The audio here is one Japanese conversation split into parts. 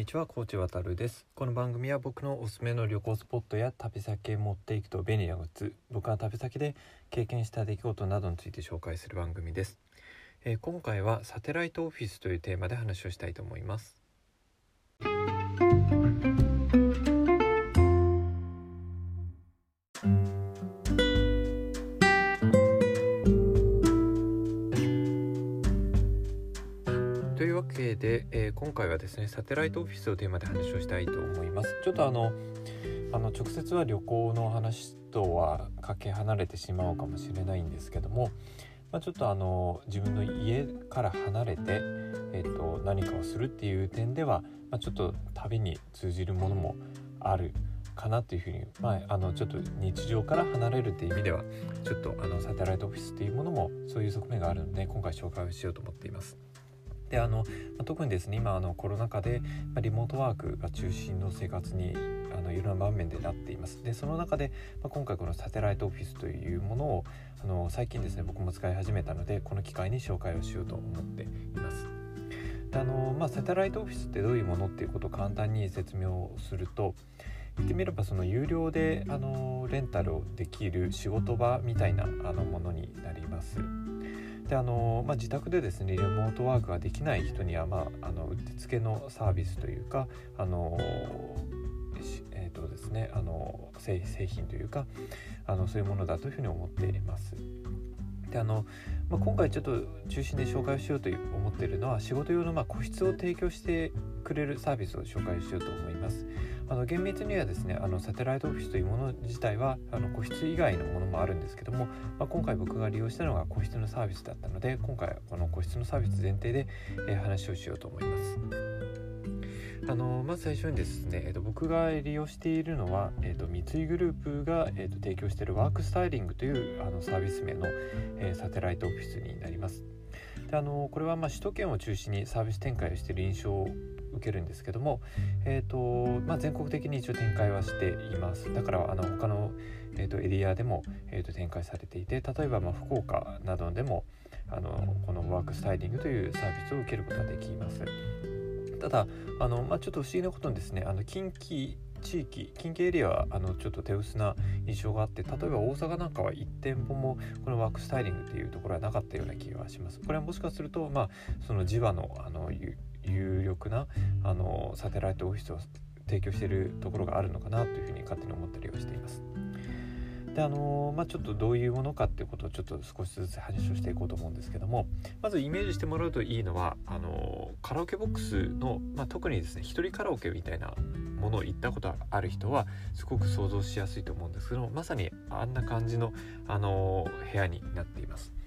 にちは、コーチ渡るです。この番組は僕のおすすめの旅行スポットや旅先へ持っていくと便利なグッズ、僕は旅先で経験した出来事などについて紹介する番組です。えー今回はサテライトオフィスというテーマで話をしたいと思います。今回はですねサテライトオフィスをテーマで話をしたいと思いますちょっとあのあの直接は旅行の話とはかけ離れてしまうかもしれないんですけども、まあ、ちょっとあの自分の家から離れて、えー、と何かをするっていう点では、まあ、ちょっと旅に通じるものもあるかなというふうに、まあ、あのちょっと日常から離れるっていう意味ではちょっとあのサテライトオフィスっていうものもそういう側面があるので今回紹介をしようと思っています。であの特にですね今あのコロナ禍で、リモートワークが中心の生活にあのいろんな場面でなっていますでその中で、まあ今回このサテライトオフィスというものをあの最近ですね僕も使い始めたのでこの機会に紹介をしようと思っていますであの、まあ、サテライトオフィスってどういうものっていうことを簡単に説明をすると言ってみればその有料であのレンタルをできる仕事場みたいなあのものになります。であのまあ、自宅でですねリモートワークができない人には、まあ、あのうってつけのサービスというかあのえーとですね、あの製品というかあのそういうものだというふうに思っています。であのまあ、今回ちょっと中心で紹介をしようと思っているのは仕事用のま個室を提供してくれるサービスを紹介しようと思います。あの厳密にはですねあのサテライトオフィスというもの自体はあの個室以外のものもあるんですけども、まあ、今回僕が利用したのが個室のサービスだったので今回はこの個室のサービス前提で、えー話をしようと思います。あのまず最初にですね、えー、と僕が利用しているのは、えー、と三井グループが、えー、と提供しているワークスタイリングというあのサービス名の、えーサテライトオフィスになります。であのこれはま首都圏を中心にサービス展開をしている印象受けるんですけども、えーとまあ、全国的に一応展開はしています。だからあの他の、えー、とエリアでも、えー、と展開されていて例えばまあ福岡などでもあのこのワークスタイリングというサービスを受けることができます。ただあの、まあ、ちょっと不思議なことにですねあの近畿地域近畿エリアはあのちょっと手薄な印象があって例えば大阪なんかは1店舗もこのワークスタイリングっていうところはなかったような気がします。これはもしかするとまあその地場のあの有力なあのサテライトオフィスを提供しているところがあるのかなというふうに勝手に思ったりはしていますであのまあ、ちょっとどういうものかっていうことをちょっと少しずつ話をしていこうと思うんですけどもまずイメージしてもらうといいのはあのカラオケボックスの、まあ、特にですね一人カラオケみたいなものを行ったことある人はすごく想像しやすいと思うんですけどまさにあんな感じのあの部屋になっています。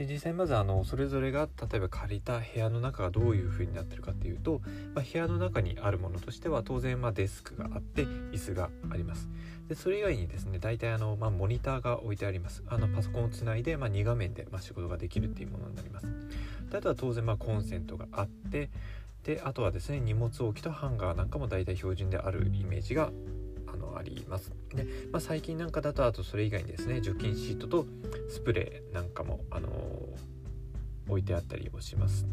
で実際まずあのそれぞれが例えば借りた部屋の中がどういう風になってるかっていうと、まあ、部屋の中にあるものとしては当然まデスクがあって椅子があります。でそれ以外にですね大体あの、まあ、モニターが置いてあります。あのパソコンをつないで、まあ、2画面で、ま、仕事ができるっていうものになります。であとは当然まコンセントがあってであとはですね荷物置きとハンガーなんかも大体標準であるイメージがあります。で、まあ、最近なんかだとあとそれ以外にですね除菌シートとスプレーなんかも、あの置いてあったりをします。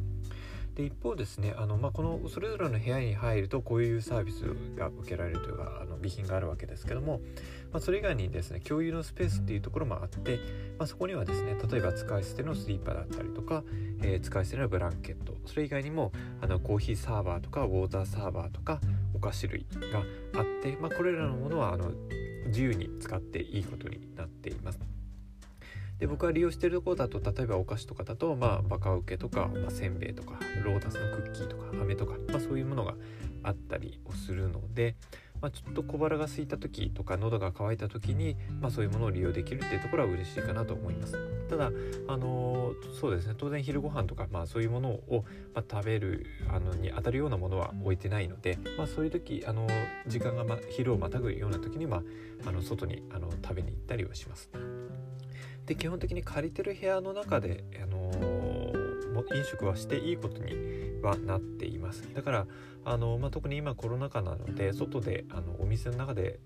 で一方ですねあの、まあ、このそれぞれの部屋に入るとこういうサービスが受けられるというかあの備品があるわけですけども、まあ、それ以外にですね共有のスペースっていうところもあって、まあ、そこにはですね例えば使い捨てのスリーパーだったりとか、えー使い捨てのブランケットそれ以外にもあのコーヒーサーバーとかウォーターサーバーとかお菓子類があって、まあ、これらのものはあの自由に使っていいことになっています。で僕が利用しているところだと例えばお菓子とかだと、まあ、バカウケとか、まあ、せんべいとかロータスのクッキーとか飴とか、まあ、そういうものがあったりをするので、まあ、ちょっと小腹が空いた時とか喉が渇いた時に、まあ、そういうものを利用できるっていうところは嬉しいかなと思います。ただあのそうですね当然昼ご飯とか、まあ、そういうものを、まあ、食べるあのに当たるようなものは置いてないので、まあ、そういう時あの時間が、ま、昼をまたぐような時に、まあ、の外にあの食べに行ったりはします。で基本的に借りてる部屋の中で、あの飲食はしていいことにはなっています。だから、あのまあ、特に今コロナ禍なので外であのお店の中で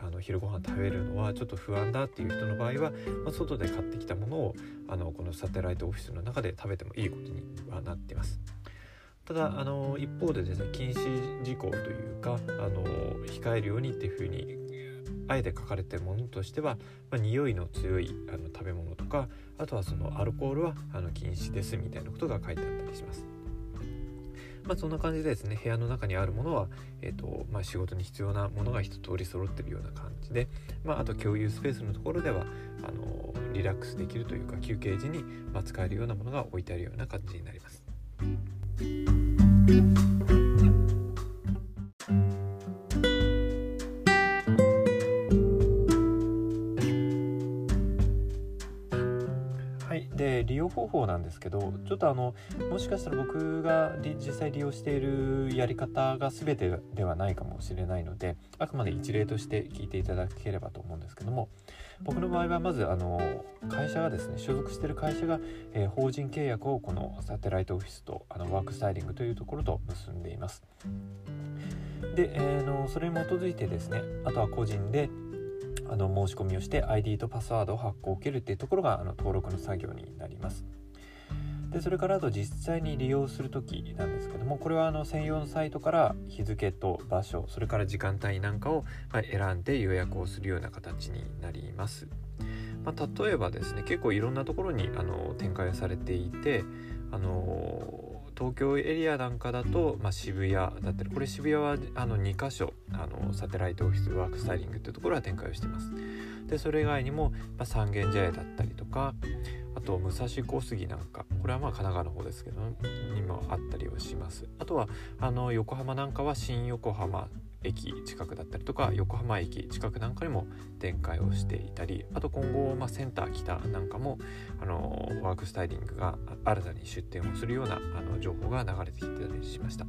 あの昼ご飯食べるのはちょっと不安だっていう人の場合は、まあ、外で買ってきたものをあのこのサテライトオフィスの中で食べてもいいことにはなっています。ただあの一方でですね禁止事項というかあの控えるようにっていうふうにあえて書かれてるものとしては、まあ、匂いの強いあの食べ物とかあとはそのアルコールはあの禁止ですみたいなことが書いてあったりします。まあ、そんな感じでですね部屋の中にあるものは、えーとまあ、仕事に必要なものが一通り揃ってるような感じで、まあ、あと共有スペースのところではあのリラックスできるというか休憩時に、ま使えるようなものが置いてあるような感じになります。方法なんですけどちょっとあのもしかしたら僕が実際利用しているやり方が全てではないかもしれないのであくまで一例として聞いていただければと思うんですけども僕の場合はまずあの会社がですね所属している会社が、えー、法人契約をこのサテライトオフィスとあのワークスタイリングというところと結んでいます。で、えー、のそれに基づいてですねあとは個人であの申し込みをして ID とパスワードを発行を受けるっていうところがあの登録の作業になります。でそれからあと実際に利用する時なんですけどもこれはあの専用のサイトから日付と場所それから時間帯なんかを選んで予約をするような形になります。まあ、例えばですね結構いろんなところにあの展開をされていてあの東京エリアなんかだと、まあ、渋谷だったりこれ渋谷はあの2箇所あのサテライトオフィスワークスタイリングというところは展開をしてます。でそれ以外にも、まあ、三軒茶屋だったりとかあと武蔵小杉なんかこれはまあ神奈川の方ですけどにもあったりをします。あとはあの横浜なんかは新横浜駅近くだったりとか横浜駅近くなんかにも展開をしていたりあと今後、まあ、センター北なんかもあのワークスタイリングが新たに出店をするようなあの情報が流れてきてたりしました。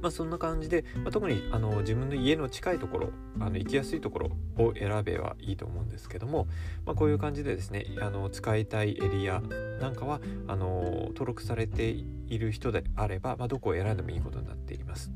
まあ、そんな感じで、まあ、特にあの自分の家の近いところあの行きやすいところを選べばいいと思うんですけども、まあ、こういう感じでですねあの使いたいエリアなんかはあの登録されている人であれば、まあ、どこを選んでもいいことになっています。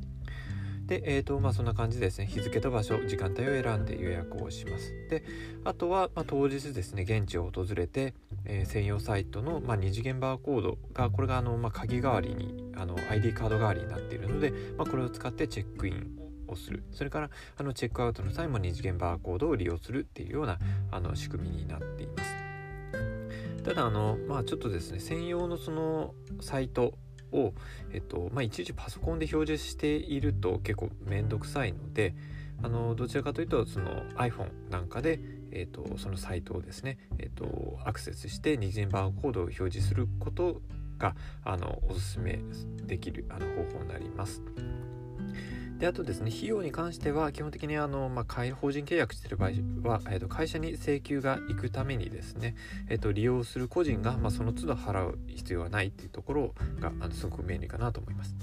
で、えーとまあ、そんな感じですね日付と場所時間帯を選んで予約をします。であとは、まあ、当日ですね現地を訪れて、えー、専用サイトの、まあ、二次元バーコードがこれがあの、まあ、鍵代わりにあの ID カード代わりになっているので、まあ、これを使ってチェックインをする。それからあのチェックアウトの際も二次元バーコードを利用するっていうようなあの仕組みになっています。ただあのまあちょっとですね専用のそのサイトを、えっとまあ、いちいちパソコンで表示していると結構面倒くさいのであのどちらかというとその iPhone なんかで、えっと、そのサイトをですね、えっと、アクセスして二次元バーコードを表示することがあのおすすめできるあの方法になります。であとですね費用に関しては基本的にあの、まあ、法人契約してる場合は、えー、と会社に請求が行くためにですね、えー、と利用する個人が、まあ、その都度払う必要はないっていうところがあのすごく便利かなと思います。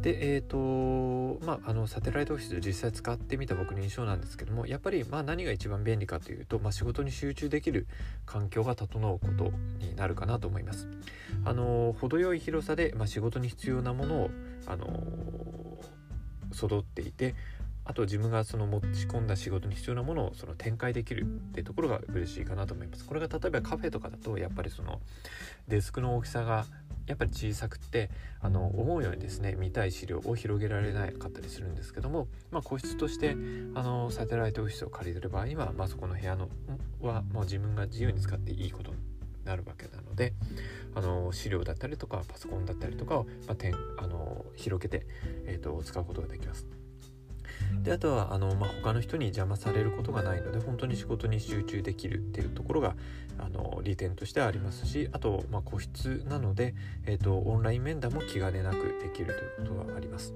でえっ、ー、とまああのサテライトオフィス実際使ってみた僕の印象なんですけどもやっぱりまあ何が一番便利かというと、まあ、仕事に集中できる環境が整うことになるかなと思います。あの程よい広さで、まあ、仕事に必要なものをあの育っていてあと自分がその持ち込んだ仕事に必要なものをその展開できるっていうところが嬉しいかなと思います。これが例えばカフェとかだとやっぱりそのデスクの大きさがやっぱり小さくてあの思うようにですね見たい資料を広げられなかったりするんですけども、まあ、個室としてあのサテライトオフィスを借りてる場合には、まあ、そこの部屋のはもう自分が自由に使っていいことになるわけなのであの資料だったりとかパソコンだったりとかを、まあ、点あの広げて、えーと使うことができます。であとはあの、まあ、他の人に邪魔されることがないので本当に仕事に集中できるっていうところがあの利点としてはありますしあと、まあ、個室なので、えーと、オンライン面談も気兼ねなくできるということがあります。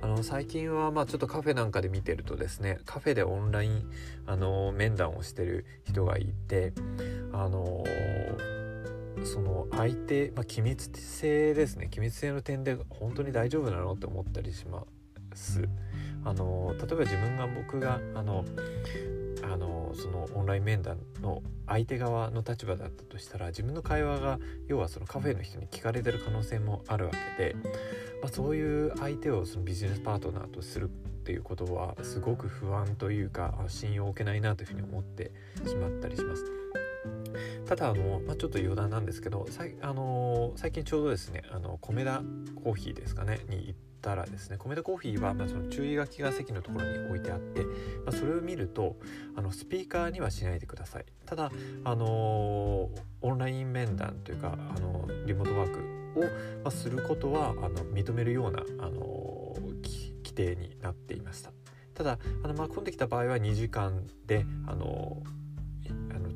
あの最近はまあちょっとカフェなんかで見てるとですねカフェでオンラインあの面談をしてる人がいてあのその相手、まあ、機密性ですね機密性の点で本当に大丈夫なのって思ったりします。あの例えば自分が僕があのあのそのオンライン面談の相手側の立場だったとしたら自分の会話が要はそのカフェの人に聞かれてる可能性もあるわけで、まあ、そういう相手をそのビジネスパートナーとするっていうことはすごく不安というか信用を置けないなというふうに思ってしまったりします。ただあの、まあ、ちょっと余談なんですけどさい、あの最近ちょうどですねあの米田コーヒーですかねに行ったらですね米田コーヒーは、まあ、その注意書きが席のところに置いてあって、まあ、それを見るとあのスピーカーにはしないでください。ただあのオンライン面談というかあのリモートワークを、まあ、することはあの認めるようなあの規定になっていました。ただあの、まあ、混んできた場合は2時間であの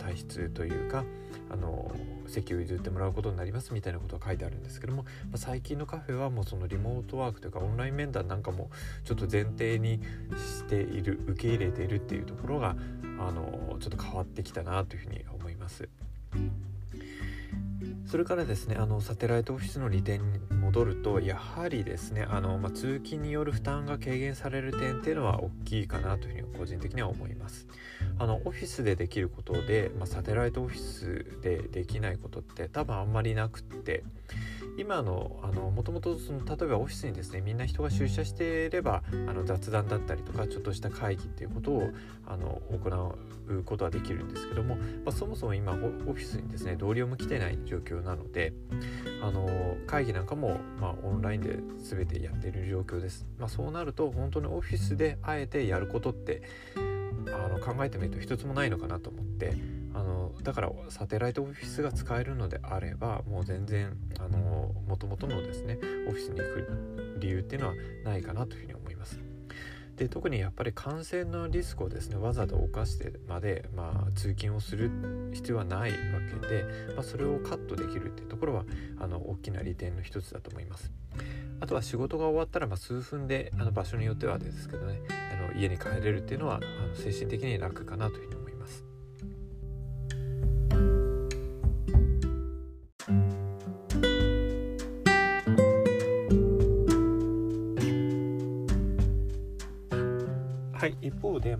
あの退出というかあの席を譲ってもらうことになりますみたいなことが書いてあるんですけども、まあ、最近のカフェはもうそのリモートワークというかオンライン面談なんかもちょっと前提にしている受け入れているっていうところがあのちょっと変わってきたなというふうに思います。それからですねあのサテライトオフィスの利点に戻るとやはりですねあの、まあ、通勤による負担が軽減される点っていうのは大きいかなというふうに個人的には思います。あのオフィスでできることで、まあ、サテライトオフィスでできないことって多分あんまりなくって今のもともと例えばオフィスにですねみんな人が出社していればあの雑談だったりとかちょっとした会議っていうことをあの行うことはできるんですけども、まあ、そもそも今オフィスにですね同僚も来てない状況なのであの会議なんかも、まあ、オンラインで全てやっている状況です。まあ、そうなると本当にオフィスであえてやることってあの考えてみると一つもないのかなと思ってあのだからサテライトオフィスが使えるのであればもう全然あの元々のですねオフィスに行く理由っていうのはないかなというふうに思います。で特にやっぱり感染のリスクをですねわざと犯してまで、まあ、通勤をする必要はないわけで、まあ、それをカットできるっていうところはあの大きな利点の一つだと思います。あとは仕事が終わったらま数分であの場所によってはですけどね家に帰れるっていうのはあの精神的に楽かなというふうに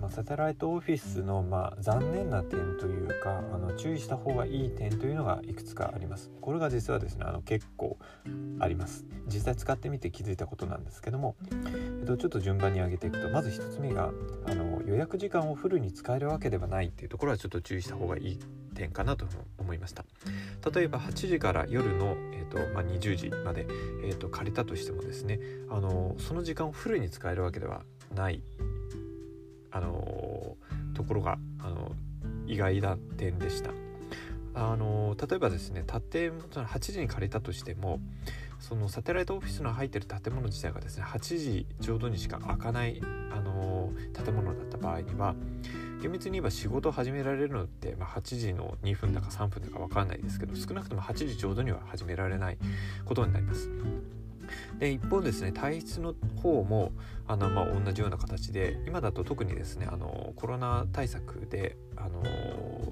まあ、サテライトオフィスの、まあ、残念な点というかあの注意した方がいい点というのがいくつかあります。これが実はですねあの結構あります。実際使ってみて気づいたことなんですけども、えっと、ちょっと順番に上げていくとまず1つ目があの予約時間をフルに使えるわけではないっていうところはちょっと注意した方がいい点かなと思いました。例えば8時から夜の、えーとまあ、20時まで、えーと借りたとしてもですねあのその時間をフルに使えるわけではないあのところがあの意外な点でした。あの例えばですね建物8時に借りたとしてもそのサテライトオフィスの入ってる建物自体がですね8時ちょうどにしか開かないあの建物だった場合には厳密に言えば仕事を始められるのって、まあ、8時の2分だか3分だか分かんないですけど少なくとも8時ちょうどには始められないことになります。で一方ですね体質の方もあの、まあ、同じような形で今だと特にですねあのコロナ対策であの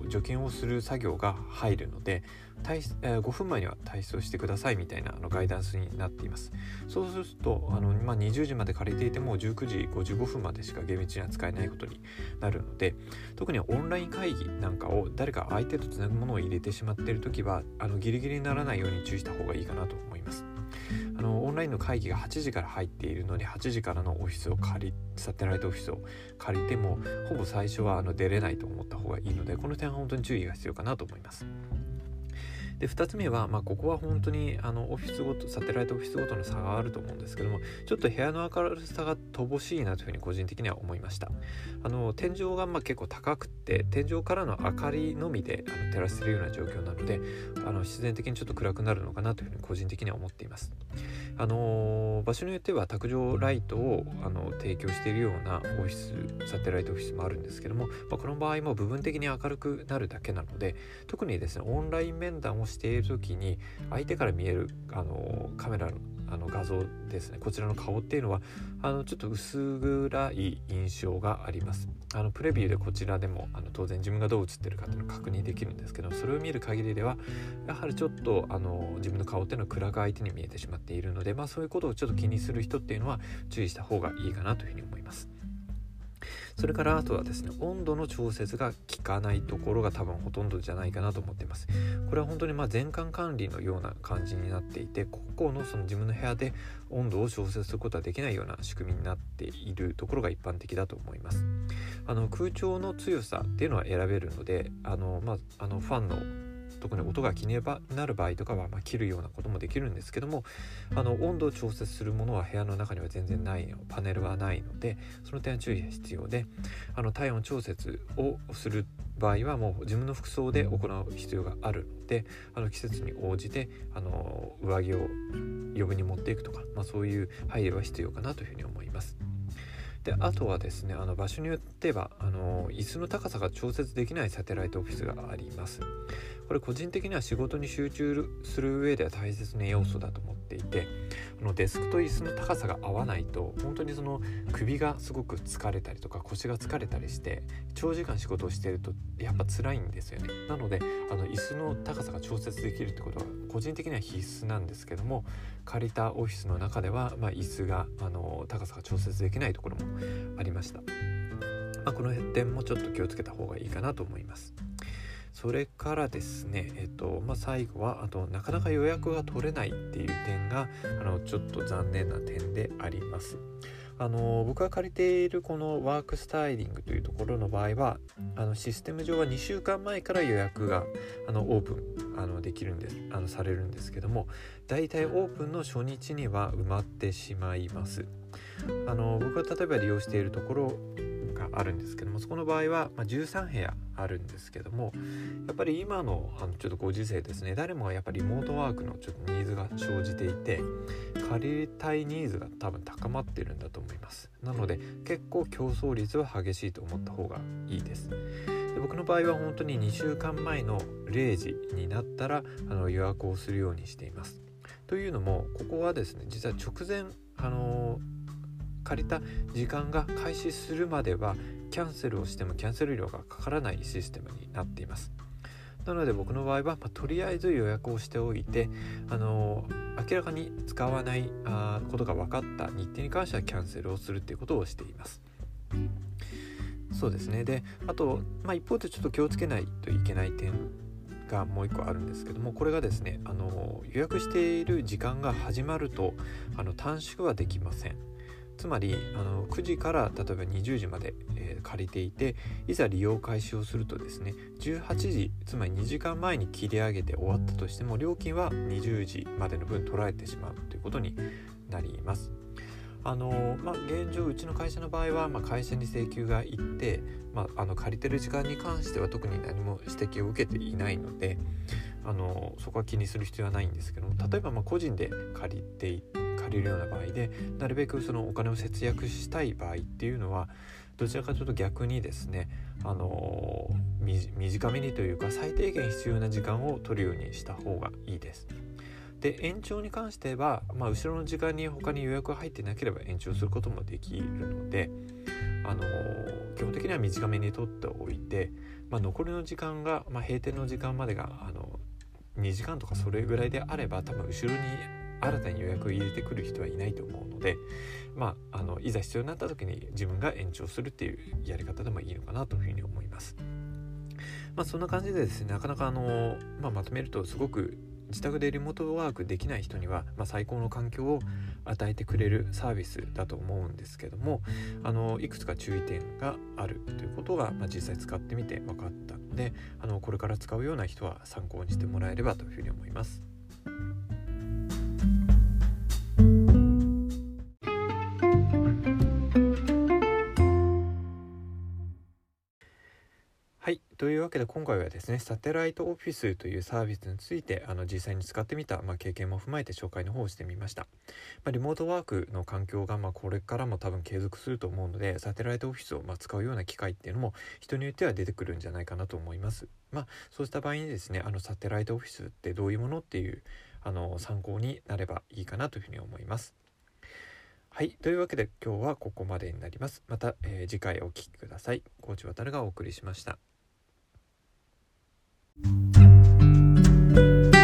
除菌をする作業が入るので体、えー、5分前には体質をしてくださいみたいなあのガイダンスになっています。そうするとあの、まあ、20時まで借りていても19時55分までしか厳密には使えないことになるので特にオンライン会議なんかを誰か相手とつなぐものを入れてしまっている時はあのギリギリにならないように注意した方がいいかなと思います。ラインの会議が8時から入っているのに8時からのオフィスを借りサテライトオフィスを借りてもほぼ最初はあの出れないと思った方がいいのでこの点は本当に注意が必要かなと思います。で2つ目は、まあ、ここは本当にあのオフィスごとサテライトオフィスごとの差があると思うんですけどもちょっと部屋の明るさが乏しいなというふうに個人的には思いました。あの天井がまあ結構高くて天井からの明かりのみであの照らせるような状況なのであの必然的にちょっと暗くなるのかなというふうに個人的には思っています。あの場所によっては卓上ライトをあの提供しているようなオフィスサテライトオフィスもあるんですけども、まあ、この場合も部分的に明るくなるだけなので特にですねオンライン面談をしている時に相手から見えるあのカメラのあの画像ですね。こちらの顔っていうのはあのちょっと薄暗い印象があります。あのプレビューでこちらでもあの当然自分がどう映ってるかっていうのを確認できるんですけどそれを見る限りではやはりちょっとあの自分の顔っていうのは暗く相手に見えてしまっているのでまあそういうことをちょっと気にする人っていうのは注意した方がいいかなというふうに思います。それからあとはですね温度の調節が効かないところが多分ほとんどじゃないかなと思っています。これは本当にまあ全館管理のような感じになっていて個々のその自分の部屋で温度を調節することはできないような仕組みになっているところが一般的だと思います。あの空調の強さっていうのは選べるのであの、まあ、あのファンの特に音が気になる場合とかは、まあ、切るようなこともできるんですけどもあの温度を調節するものは部屋の中には全然ないパネルはないのでその点は注意が必要であの体温調節をする場合はもう自分の服装で行う必要があるのであの季節に応じてあの上着を余分に持っていくとか、まあ、そういう配慮は必要かなというふうに思います。であとはですねあの場所によってはあの椅子の高さが調節できないサテライトオフィスがありますこれ個人的には仕事に集中する上では大切な要素だと思っていてあのデスクと椅子の高さが合わないと本当にその首がすごく疲れたりとか腰が疲れたりして長時間仕事をしているとやっぱ辛いんですよね。なのであの椅子の高さが調節できるってことは個人的には必須なんですけども借りたオフィスの中では、まあ、椅子があの高さが調節できないところもありました、まあ、この点もちょっと気をつけた方がいいかなと思います。それからですね、えっとまあ、最後はあとなかなか予約が取れないっていう点があのちょっと残念な点であります。あの僕が借りているこのワークスタイリングというところの場合はあのシステム上は2週間前から予約があのオープンあのできるんですあのされるんですけどもだいたいオープンの初日には埋まってしまいますあの僕が例えば利用しているところあるんですけどもそこの場合は、ま、13部屋あるんですけどもやっぱり今のあのちょっとご時世ですね。誰もがやっぱりリモートワークのちょっとニーズが生じていて借りたいニーズが多分高まってるんだと思います。なので結構競争率は激しいと思った方がいいです。で僕の場合は本当に2週間前の0時になったらあの予約をするようにしています。というのもここはですね実は直前あの借りた時間が開始するまではキャンセルをしてもキャンセル料がかからないシステムになっていますなので僕の場合は、まあ、とりあえず予約をしておいて、あの明らかに使わないあことが分かった日程に関してはキャンセルをするっていうことをしています。そうですねであと、まあ、一方でちょっと気をつけないといけない点がもう一個あるんですけどもこれがですねあの予約している時間が始まるとあの短縮はできません。つまりあの9時から例えば20時まで、えー、借りていていざ利用開始をするとですね18時つまり2時間前に切り上げて終わったとしても料金は20時までの分取られてしまうということになります。あのまあ、現状うちの会社の場合は、まあ、会社に請求が行って、まあ、あの借りてる時間に関しては特に何も指摘を受けていないのであのそこは気にする必要はないんですけども例えばま個人で借りて借りるような場合でなるべくそのお金を節約したい場合っていうのはどちらかというと逆にですねあの短めにというか最低限必要な時間を取るようにした方がいいです。で延長に関しては、まあ、後ろの時間に他に予約が入ってなければ延長することもできるので、あの基本的には短めに取っておいて、まあ、残りの時間が、まあ、閉店の時間までがあの2時間とかそれぐらいであれば多分後ろに新たに予約を入れてくる人はいないと思うので、まあ、あのいざ必要になった時に自分が延長するっていうやり方でもいいのかなというふうに思います。まあ、そんな感じでですねなかなかあの、まあ、まとめるとすごく自宅でリモートワークできない人には、まあ、最高の環境を与えてくれるサービスだと思うんですけどもあのいくつか注意点があるということが、まあ、実際使ってみて分かったのであのこれから使うような人は参考にしてもらえればというふうに思います。というわけで今回はですねサテライトオフィスというサービスについてあの実際に使ってみた、まあ、経験も踏まえて紹介の方をしてみました、まあ、リモートワークの環境が、まあ、これからも多分継続すると思うのでサテライトオフィスを、ま使うような機会っていうのも人によっては出てくるんじゃないかなと思いますまあそうした場合にですねあのサテライトオフィスってどういうものっていうあの参考になればいいかなというふうに思いますはい。というわけで今日はここまでになります。また、えー、次回お聴きください。コーチ渡がお送りしました。Thank you.